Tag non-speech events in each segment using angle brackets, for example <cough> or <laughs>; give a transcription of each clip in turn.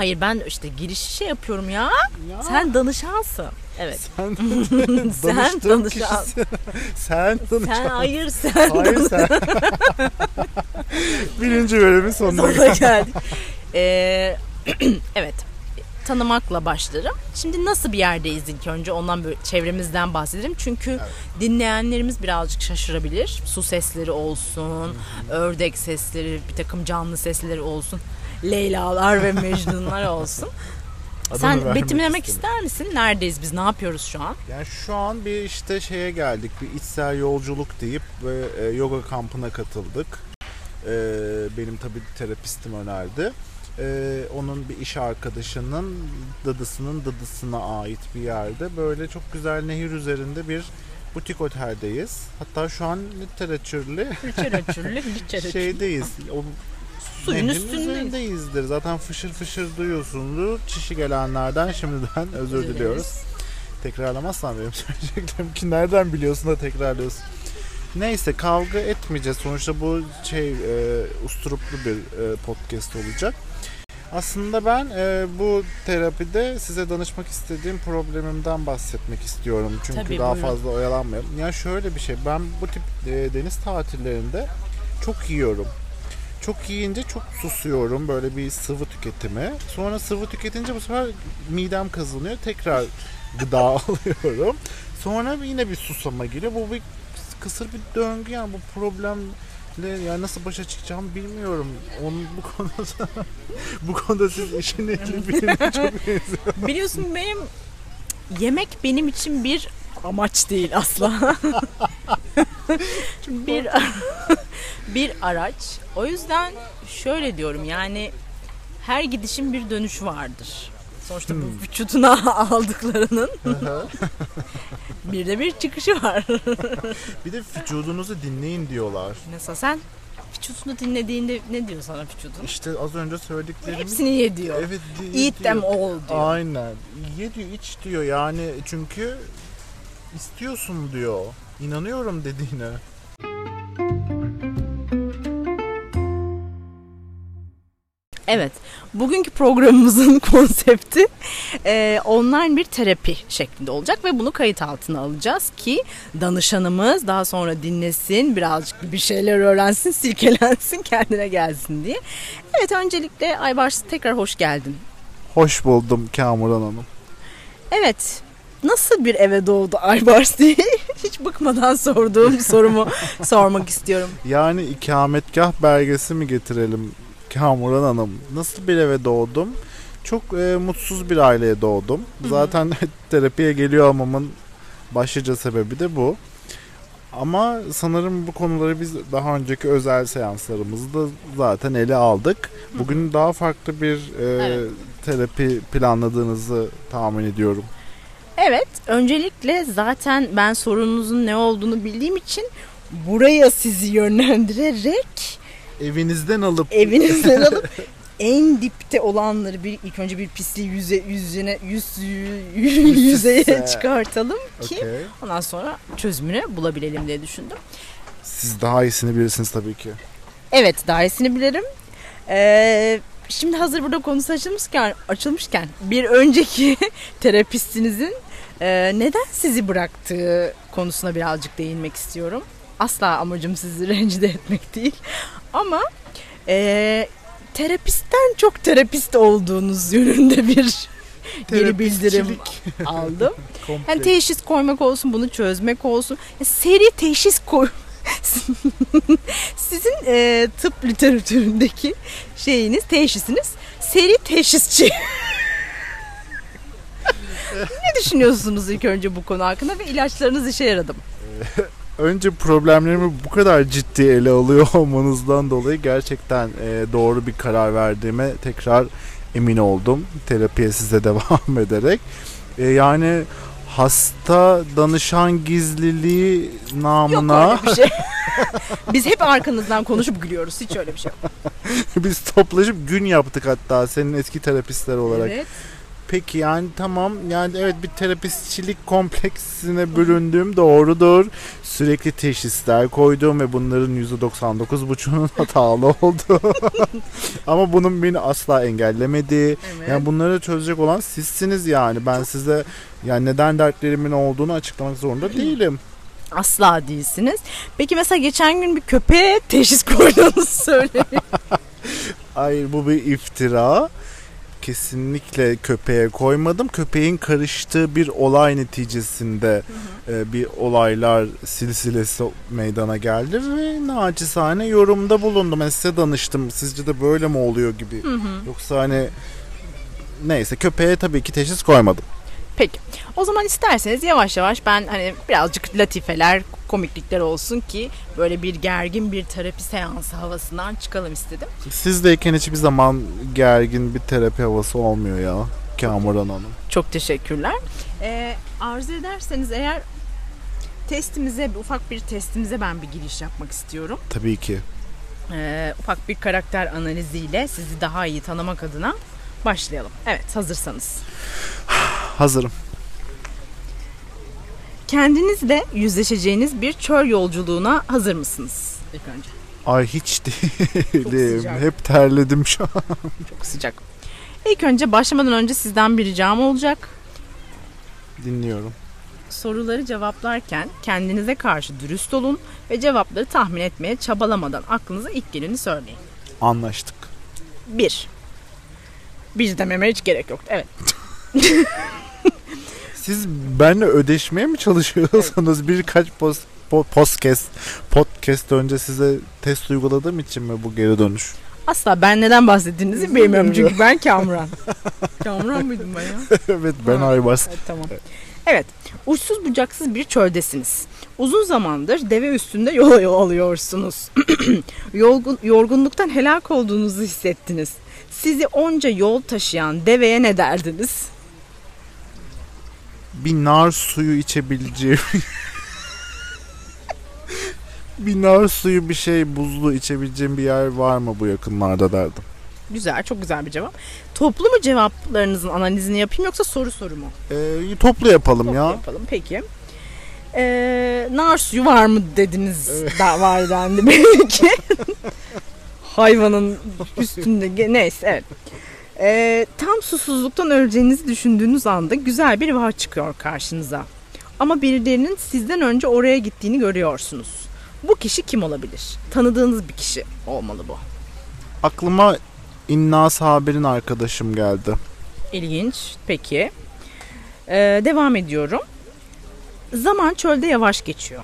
Hayır ben işte giriş şey yapıyorum ya. Ya, Sen danışansın. Evet. sen, <laughs> <laughs> sen danışan. kişisin. sen danışan. <laughs> Sen hayır sen Hayır sen. Birinci bölümün sonuna Sonuna geldik. geldik. Ee, <clears throat> evet. Tanımakla başlarım. Şimdi nasıl bir yerdeyiz ilk önce ondan böyle çevremizden bahsedelim. Çünkü dinleyenlerimiz birazcık şaşırabilir. Su sesleri olsun, ördek sesleri, bir takım canlı sesleri olsun. Leylalar ve Mecnunlar olsun. Adını Sen betimlemek istemiyorum. ister misin? Neredeyiz biz? Ne yapıyoruz şu an? Yani şu an bir işte şeye geldik. Bir içsel yolculuk deyip ve e, yoga kampına katıldık. E, benim tabii terapistim önerdi. E, onun bir iş arkadaşının dadısının dadısına ait bir yerde böyle çok güzel nehir üzerinde bir butik oteldeyiz. Hatta şu an literatürlü. <laughs> şeydeyiz. O Suyun nehrin üstündeyiz. üzerindeyizdir. Zaten fışır fışır duyuyorsundur. Çişi gelenlerden şimdiden özür Özür diliyoruz. Tekrarlamazsan benim <laughs> söyleyeceklerim ki nereden biliyorsun da tekrarlıyorsun. Neyse kavga etmeyeceğiz. Sonuçta bu şey e, usturuplu bir e, podcast olacak. Aslında ben e, bu terapide size danışmak istediğim problemimden bahsetmek istiyorum. Çünkü Tabii, daha buyurun. fazla oyalanmayalım. Ya şöyle bir şey. Ben bu tip e, deniz tatillerinde çok yiyorum. Çok yiyince çok susuyorum. Böyle bir sıvı tüketimi. Sonra sıvı tüketince bu sefer midem kazınıyor. Tekrar gıda <laughs> alıyorum. Sonra yine bir susama geliyor. Bu bir kısır bir döngü yani bu problemle yani nasıl başa çıkacağımı bilmiyorum. Onun <laughs> bu konuda bu konuda siz işin ehli <laughs> birine çok benziyor. Biliyorsun benim yemek benim için bir amaç değil asla. bir bir araç. O yüzden şöyle diyorum yani her gidişin bir dönüşü vardır. Sonuçta Hmm. bu vücuduna <laughs> aldıklarının <laughs> bir de bir çıkışı var. <laughs> bir de vücudunuzu dinleyin diyorlar. Mesela sen vücudunu dinlediğinde ne diyor sana vücudun? İşte az önce söylediklerimi Hepsini ye diyor. Evet, di- Eat diyor. them all diyor. Aynen. Ye diyor, iç diyor. Yani çünkü istiyorsun diyor. İnanıyorum dediğine. Evet. Bugünkü programımızın <laughs> konsepti e, online bir terapi şeklinde olacak ve bunu kayıt altına alacağız ki danışanımız daha sonra dinlesin, birazcık bir şeyler öğrensin, <laughs> silkelensin, kendine gelsin diye. Evet öncelikle Aybars tekrar hoş geldin. Hoş buldum Kamuran Hanım. Evet. Nasıl bir eve doğdu Aybars diye <laughs> hiç bıkmadan sorduğum sorumu sormak istiyorum. Yani ikametgah belgesi mi getirelim Kamuran Hanım? Nasıl bir eve doğdum? Çok e, mutsuz bir aileye doğdum. Zaten <laughs> terapiye geliyor olmamın başlıca sebebi de bu. Ama sanırım bu konuları biz daha önceki özel seanslarımızda zaten ele aldık. Bugün daha farklı bir e, Evet. terapi planladığınızı tahmin ediyorum. Evet, öncelikle zaten ben sorununuzun ne olduğunu bildiğim için buraya sizi yönlendirerek Evinizden alıp evinizden alıp <laughs> en dipte olanları bir ilk önce bir pisliği yüze, yüzüne yüz, yüz, yüzeye çıkartalım ki Okey. ondan sonra çözümünü bulabilelim diye düşündüm. Siz daha iyisini bilirsiniz tabii ki. Evet, daha iyisini bilirim. Ee, şimdi hazır burada konusu açılmışken, açılmışken bir önceki <laughs> terapistinizin e, neden sizi bıraktığı konusuna birazcık değinmek istiyorum. Asla amacım sizi <laughs> rencide etmek değil. Ama e, terapistten çok terapist olduğunuz <laughs> yönünde bir geri bildirim aldım. <laughs> Yani teşhis koymak olsun, bunu çözmek olsun. Ya seri teşhis koy. <laughs> Sizin e, tıp literatüründeki şeyiniz, teşhisiniz seri teşhisçi. ne düşünüyorsunuz ilk önce bu konu hakkında ve ilaçlarınız işe yaradı mı? Önce problemlerimi bu kadar ciddi ele alıyor <laughs> olmanızdan dolayı gerçekten e, doğru bir karar verdiğime tekrar emin oldum. Terapiye size <laughs> devam ederek. E, yani hasta danışan gizliliği Yok namına öyle bir şey. <laughs> Biz hep arkanızdan konuşup gülüyoruz. Hiç öyle bir şey yok. biz toplaşıp gün yaptık hatta senin eski terapistler olarak. Evet. Peki yani tamam yani evet bir terapistçilik kompleksine büründüğüm doğrudur. Sürekli teşhisler koydum ve bunların %99,5'unun <laughs> hatalı oldu. <laughs> Ama bunun beni asla engellemedi. Evet. Yani bunları çözecek olan sizsiniz yani. Ben size yani neden dertlerimin olduğunu açıklamak zorunda değilim. Asla değilsiniz. Peki mesela geçen gün bir köpeğe teşhis koyduğunuzu söyleyin. <laughs> Hayır bu bir iftira. Kesinlikle köpeğe koymadım. Köpeğin karıştığı bir olay neticesinde e, bir olaylar silsilesi meydana geldi ve naçizane yorumda bulundum. Yani size danıştım. Sizce de böyle mi oluyor gibi. Yoksa hani neyse köpeğe tabii ki teşhis koymadım. Peki. O zaman isterseniz yavaş yavaş ben hani birazcık latifeler, komiklikler olsun ki böyle bir gergin bir terapi seansı havasından çıkalım istedim. Sizdeyken hiçbir zaman gergin bir terapi havası olmuyor ya. Kamuran Hanım. Çok teşekkürler. Ee, arzu ederseniz eğer testimize, ufak bir testimize ben bir giriş yapmak istiyorum. Tabii ki. Ee, ufak bir karakter analiziyle sizi daha iyi tanımak adına başlayalım. Evet, hazırsanız. Hazırım. Kendinizle yüzleşeceğiniz bir çöl yolculuğuna hazır mısınız? İlk önce. Ay hiç <laughs> değilim. Hep terledim şu an. <laughs> Çok sıcak. İlk önce başlamadan önce sizden bir ricam olacak. Dinliyorum. Soruları cevaplarken kendinize karşı dürüst olun ve cevapları tahmin etmeye çabalamadan aklınıza ilk geleni söyleyin. Anlaştık. Bir. Bir dememe hiç gerek yok. Evet. <laughs> Siz benimle ödeşmeye mi çalışıyorsunuz? Birkaç post, po- podcast, podcast önce size test uyguladığım için mi bu geri dönüş? Asla ben neden bahsettiğinizi bilmiyorum çünkü ben Kamuran. <laughs> Kamuran mıydım ben ya? <laughs> evet ben Ha. Aybars. Evet, tamam. Evet, uçsuz bucaksız bir çöldesiniz. Uzun zamandır deve üstünde yol yol <laughs> alıyorsunuz. <clears throat> Yorgun, yorgunluktan helak olduğunuzu hissettiniz. Sizi onca yol taşıyan deveye ne derdiniz? Bir nar suyu içebileceğim. bir nar suyu bir şey buzlu içebileceğim bir yer var mı bu yakınlarda derdim. Güzel, çok güzel bir cevap. Toplu mu cevaplarınızın analizini yapayım yoksa soru soru mu? Ee, toplu yapalım Toplu ya. yapalım, peki. Ee, nar suyu var mı dediniz Evet. da var dendi belki. <laughs> Hayvanın üstünde neyse evet. Ee, tam susuzluktan öleceğinizi düşündüğünüz anda güzel bir vaha çıkıyor karşınıza. Ama birilerinin sizden önce oraya gittiğini görüyorsunuz. Bu kişi kim olabilir? Tanıdığınız bir kişi olmalı bu. Aklıma İnnas Haber'in arkadaşım geldi. İlginç. Peki. Ee, devam ediyorum. Zaman çölde yavaş geçiyor.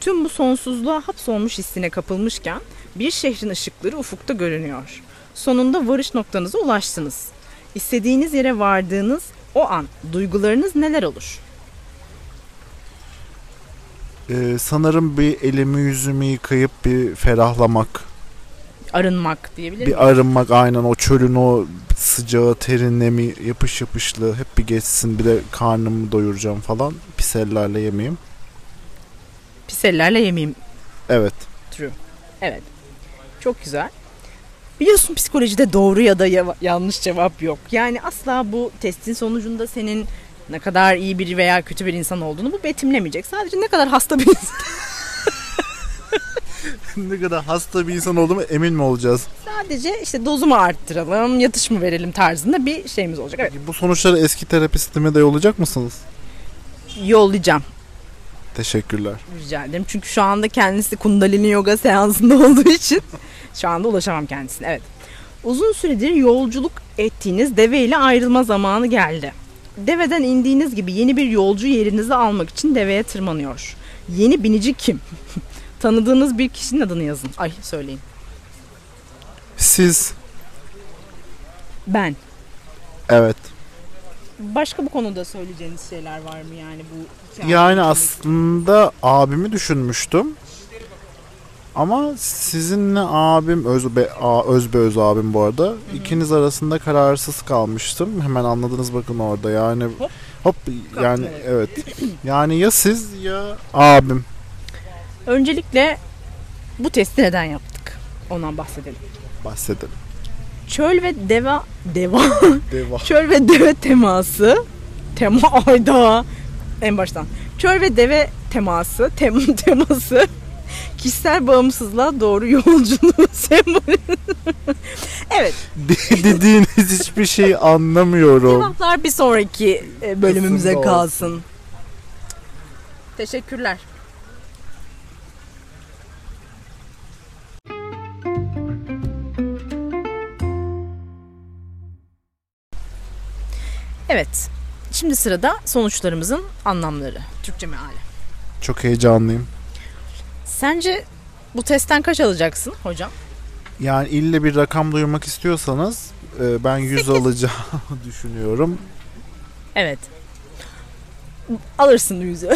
Tüm bu sonsuzluğa hapsolmuş hissine kapılmışken bir şehrin ışıkları ufukta görünüyor. Sonunda varış noktanıza ulaştınız. İstediğiniz yere vardığınız o an duygularınız neler olur? Ee, sanırım bir elimi yüzümü yıkayıp bir ferahlamak. Arınmak diyebilir miyim? Bir arınmak aynen o çölün o sıcağı terinlemi yapış yapışlı hep bir geçsin bir de karnımı doyuracağım falan pis ellerle yemeyeyim. Pis ellerle yemeyeyim. Evet. True. Evet. Çok güzel. Biliyorsun psikolojide doğru ya da ya- yanlış cevap yok. Yani asla bu testin sonucunda senin ne kadar iyi bir veya kötü bir insan olduğunu bu betimlemeyecek. Sadece ne kadar hasta bir insan. <laughs> ne kadar hasta bir insan olduğumu emin mi olacağız? Sadece işte dozumu arttıralım, yatış mı verelim tarzında bir şeyimiz olacak. Evet. Bu sonuçları eski terapistime de yollayacak mısınız? Yollayacağım. Teşekkürler. Rica ederim. Çünkü şu anda kendisi kundalini yoga seansında <laughs> olduğu için şu anda ulaşamam kendisine. Evet. Uzun süredir yolculuk ettiğiniz deve ile ayrılma zamanı geldi. Deveden indiğiniz gibi yeni bir yolcu yerinizi almak için deveye tırmanıyor. Yeni binici kim? <laughs> Tanıdığınız bir kişinin adını yazın. Ay söyleyin. Siz Ben. evet. Başka bu konuda söyleyeceğiniz şeyler var mı yani bu Yani aslında abimi düşünmüştüm. Ama sizinle abim Özbe, Özbe Öz abim bu arada. İkiniz arasında kararsız kalmıştım. Hemen anladınız bakın orada. Yani Hop. hop yani evet. evet. Yani ya siz ya abim. Öncelikle bu testi neden yaptık? Ondan bahsedelim. Bahsedelim. Çöl ve deva deva Deva. <laughs> çöl ve deve teması tema <laughs> ayda en baştan çöl ve deve teması tem, <laughs> teması kişisel bağımsızlığa doğru yolculuğu sembolü. evet De- Dediğiniz hiçbir şey anlamıyorum. cevaplar bir sonraki e, bölümümüze kalsın. Teşekkürler. Evet. Şimdi sırada sonuçlarımızın anlamları. Türkçe meali. Çok heyecanlıyım. Sence bu testten kaç alacaksın hocam? Yani ille bir rakam duyurmak istiyorsanız e, ben 100 <laughs> alacağımı düşünüyorum. Evet. Alırsın yüzü. <laughs>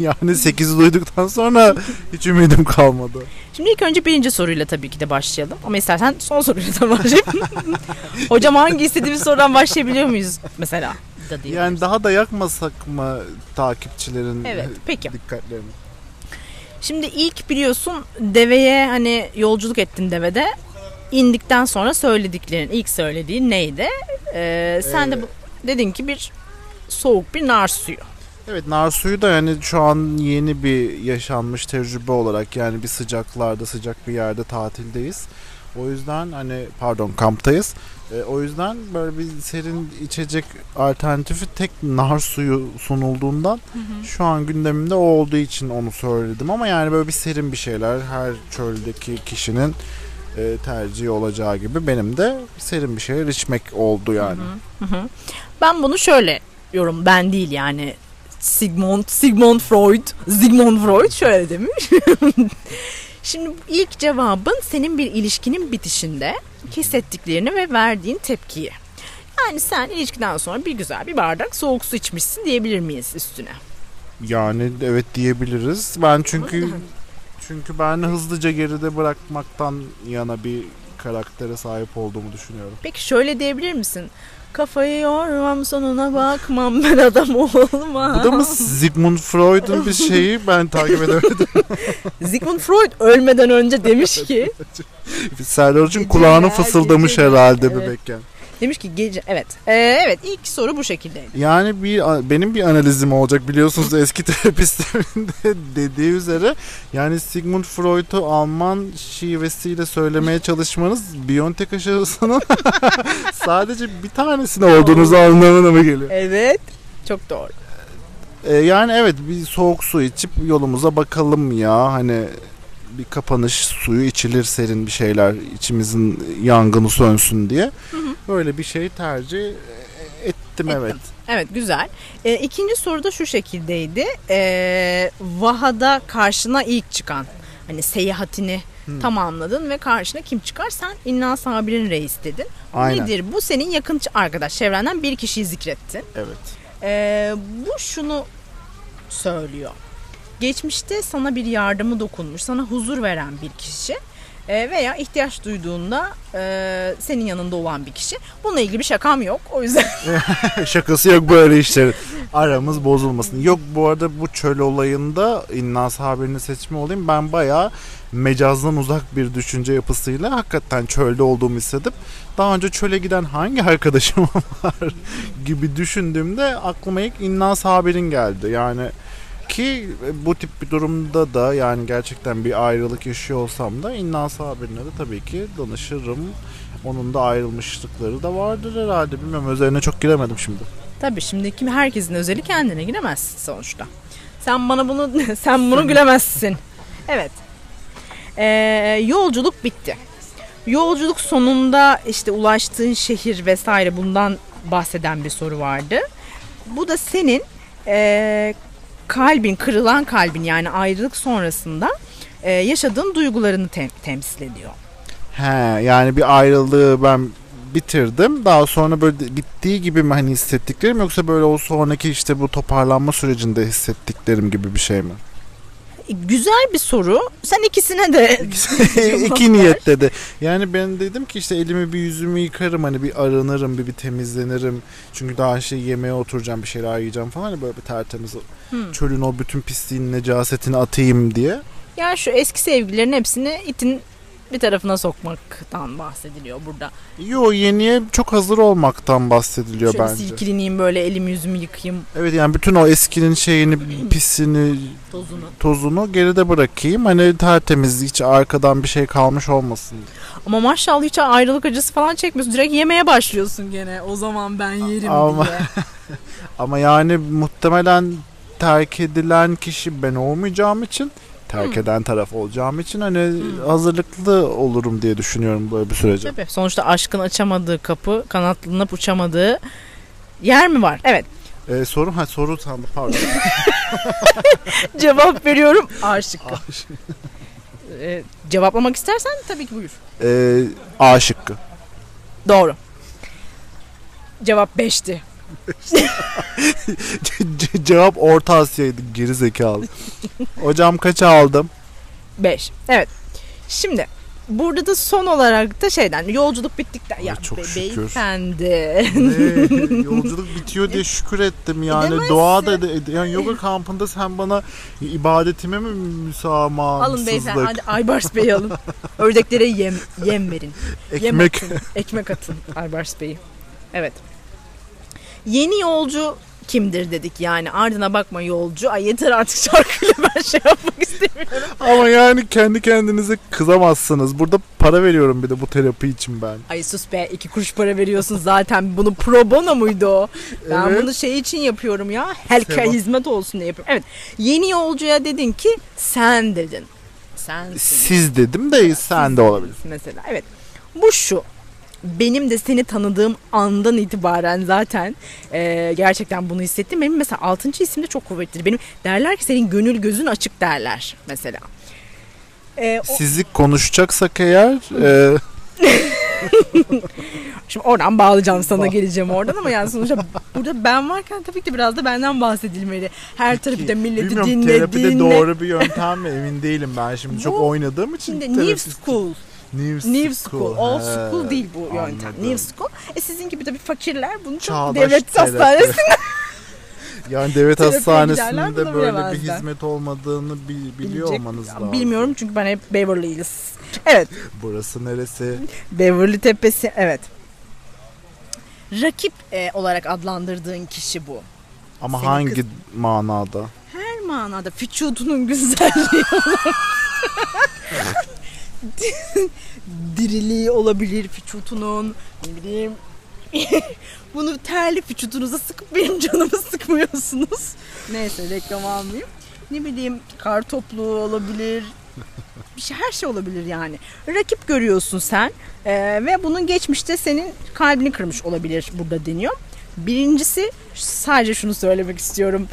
yani 8'i duyduktan sonra hiç ümidim kalmadı. Şimdi ilk önce birinci soruyla tabii ki de başlayalım. Ama istersen son soruyla da başlayalım. <laughs> Hocam hangi istediğimiz sorudan başlayabiliyor muyuz mesela? Da diyebiliriz. Yani daha da yakmasak mı takipçilerin Evet, peki. dikkatlerini? Şimdi ilk biliyorsun deveye hani yolculuk ettin devede. İndikten sonra söylediklerin ilk söylediğin neydi? Ee, sen de Ee, bu- dedin ki bir soğuk bir nar suyu. Evet nar suyu da yani şu an yeni bir yaşanmış tecrübe olarak yani bir sıcaklarda sıcak bir yerde tatildeyiz. O yüzden hani pardon kamptayız. E, o yüzden böyle bir serin içecek alternatifi tek nar suyu sunulduğundan şu an gündemimde o olduğu için onu söyledim ama yani böyle bir serin bir şeyler her çöldeki kişinin e, tercihi olacağı gibi benim de serin bir şeyler içmek oldu yani. Hı hı. Ben bunu şöyle yorum ben değil yani Sigmund Sigmund Freud Sigmund Freud şöyle demiş. <laughs> Şimdi ilk cevabın senin bir ilişkinin bitişinde hissettiklerini ve verdiğin tepkiyi. Yani sen ilişkiden sonra bir güzel bir bardak soğuk su içmişsin diyebilir miyiz üstüne? Yani evet diyebiliriz. Ben çünkü çünkü ben hızlıca geride bırakmaktan yana bir karaktere sahip olduğumu düşünüyorum. Peki şöyle diyebilir misin? Kafayı yormam sonuna bakmam <laughs> ben adam olmam. Bu da mı Sigmund Freud'un bir şeyi ben takip edemedim. <laughs> Sigmund Freud ölmeden önce demiş ki <laughs> Serdar için Geceler, kulağını fısıldamış geceler. herhalde Evet. bebekken. Demiş ki gece evet Ee, evet ilk soru bu şekildeydi. Yani bir benim bir analizim olacak biliyorsunuz <laughs> eski terapistlerin de <laughs> dediği üzere yani Sigmund Freud'u Alman şivesiyle söylemeye çalışmanız Biontech aşısının <laughs> sadece bir tanesine olduğunuzu anlamına mı geliyor? Evet çok doğru. Ee, yani evet bir soğuk su içip yolumuza bakalım ya hani bir kapanış suyu içilir serin bir şeyler içimizin yangını sönsün diye. Böyle bir şey tercih ettim Ettim. evet. Evet güzel. Ee, ikinci soru da şu şekildeydi. Ee, Vaha'da karşına ilk çıkan hani seyahatini Hmm. tamamladın ve karşına kim çıkar? Sen İnna Sabir'in reis dedin. Aynen. Nedir bu? Senin yakın arkadaş çevrenden bir kişiyi zikrettin. Evet. Ee, bu şunu söylüyor. Geçmişte sana bir yardımı dokunmuş, sana huzur veren bir kişi e, veya ihtiyaç duyduğunda e, senin yanında olan bir kişi. Bununla ilgili bir şakam yok. O yüzden <laughs> Şakası yok böyle işlerin. Aramız bozulmasın. Yok bu arada bu çöl olayında İnnas haberini seçme olayım. Ben bayağı mecazdan uzak bir düşünce yapısıyla hakikaten çölde olduğumu hissedip daha önce çöle giden hangi arkadaşım <laughs> var gibi düşündüğümde aklıma ilk İnnas haberin geldi. Yani ki bu tip bir durumda da yani gerçekten bir ayrılık yaşıyor olsam da İnnas haberine de tabii ki danışırım. Onun da ayrılmışlıkları da vardır herhalde. Bilmiyorum üzerine çok giremedim şimdi. tabii şimdi kim herkesin özeli kendine giremezsin sonuçta. Sen bana bunu <laughs> sen bunu gülemezsin. Evet. Ee, yolculuk bitti. Yolculuk sonunda işte ulaştığın şehir vesaire bundan bahseden bir soru vardı. Bu da senin e, kalbin, kırılan kalbin yani ayrılık sonrasında e, yaşadığın duygularını tem- temsil ediyor. He yani bir ayrılığı ben bitirdim. Daha sonra böyle bittiği gibi mi hani hissettiklerim yoksa böyle o sonraki işte bu toparlanma sürecinde hissettiklerim gibi bir şey mi? Güzel bir soru. Sen ikisine de <laughs> İki niyet dedi. Yani ben dedim ki işte elimi bir yüzümü yıkarım hani bir arınırım bir, bir temizlenirim. Çünkü daha şey yemeğe oturacağım bir şeyler yiyeceğim falan hani böyle bir tertemiz Hmm. çölün o bütün pisliğin necasetini atayım diye. Ya şu eski sevgililerin hepsini itin bir tarafına sokmaktan bahsediliyor burada. Yo yeniye çok hazır olmaktan bahsediliyor Şöyle bence. silkilineyim böyle elimi yüzümü yıkayayım Evet yani bütün o eskinin şeyini, <clears throat> pisini, tozunu. tozunu geride bırakayım. Hani tertemiz hiç arkadan bir şey kalmış olmasın. Ama maşallah hiç ayrılık acısı falan çekmiyorsun. Direkt yemeye başlıyorsun gene. O zaman ben yerim Ama- diye. <laughs> Ama yani muhtemelen terk edilen kişi ben olmayacağım için terk Hmm. eden taraf olacağım için hani hazırlıklı olurum diye düşünüyorum böyle bir sürece. Tabii. Sonuçta aşkın açamadığı kapı, kanatlanıp uçamadığı yer mi var? Evet. Ee, soru ha soru sandım pardon. <laughs> Cevap veriyorum. A şıkkı. <laughs> Ee, cevaplamak istersen tabii ki buyur. ee, A şıkkı. Doğru. Cevap 5'ti. <laughs> Ce- Cevap Orta Asya'ydı geri zekalı. Hocam kaç aldım? 5. Evet. Şimdi burada da son olarak da şeyden yolculuk bittikten ya çok be- şükür. beyefendi. Ne? <laughs> Yolculuk bitiyor diye şükür ettim yani. Edemezsin. Doğada da- yani yoga kampında sen bana ibadetime mi müsamahsızlık? alın beyefendi hadi Aybars Bey'i alın. Ördeklere yem yem verin. <laughs> Yem Ekmek. atın. Ekmek atın Aybars Bey'i. Evet. Yeni yolcu kimdir dedik yani ardına bakma yolcu. Ay yeter artık şarkıyla <laughs> ben şey yapmak istemiyorum. Ama yani kendi kendinize kızamazsınız. Burada para veriyorum bir de bu terapi için ben. Ay sus be iki kuruş para veriyorsun zaten bunu pro bono muydu o? Ben Evet. bunu şey için yapıyorum ya. Halka Sevap. hizmet olsun diye yapıyorum. Evet. Yeni yolcuya dedin ki sen dedin. Sensin. Siz dedim de sen de olabilir. Mesela evet. Bu şu. Benim de seni tanıdığım andan itibaren zaten e, gerçekten bunu hissettim. Benim mesela 6. isim de çok kuvvetlidir. Benim derler ki senin gönül gözün açık derler mesela. E, o- Sizi konuşacaksak eğer e, <laughs> Şimdi oradan bağlayacağım sana geleceğim oradan ama yani sonuçta burada ben varken tabii ki biraz da benden bahsedilmeli. Her tarafı da milleti bilmiyorum dinle terapide dinle. doğru bir yöntem mi emin değilim ben şimdi çok Bu- oynadığım için. Şimdi New School. New, New School. Old He, School değil bu yöntem. anladım. New School. E sizin gibi tabii fakirler bunu çok Çağdaş devlet terapi. hastanesi <laughs> Yani devlet hastanesinde böyle bir hizmet olmadığını bil- biliyor bilecek. olmanız lazım. Bilmiyorum çünkü ben hep Beverly Hills. Evet. Burası neresi? Beverly Tepesi. Evet. Rakip e, olarak adlandırdığın kişi bu. Ama Senin hangi kız- manada? Her manada vücudunun güzelliği <laughs> <laughs> diriliği olabilir vücudunun ne bileyim <laughs> bunu terli vücudunuza sıkıp benim canımı <laughs> sıkmıyorsunuz. Neyse reklam almayayım. Ne bileyim kar topluğu olabilir. Bir şey, her şey olabilir yani. Rakip görüyorsun sen Ee, ve bunun geçmişte senin kalbini kırmış olabilir burada deniyor. Birincisi sadece şunu söylemek istiyorum.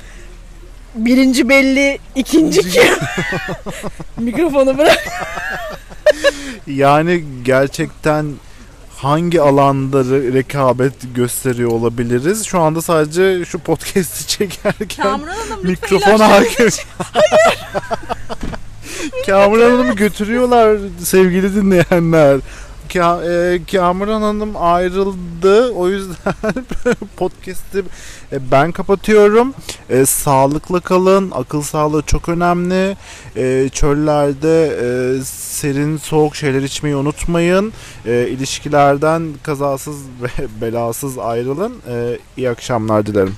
Birinci belli, ikinci kim? Mikrofonu bırak. <laughs> Yani gerçekten hangi alanda re- rekabet gösteriyor olabiliriz? Şu anda sadece şu podcast'i <laughs> çekerken Kamuran Hanım ilaçlarınızı hakim. <laughs> Kamuran Hanım'ı götürüyorlar sevgili dinleyenler. E, Kamuran Hanım ayrıldı. O yüzden <laughs> podcast'i e, ben kapatıyorum. E, sağlıklı kalın. Akıl sağlığı çok önemli. E, çöllerde serin soğuk şeyler içmeyi unutmayın. E, ilişkilerden kazasız ve <laughs> belasız ayrılın. E, iyi akşamlar dilerim.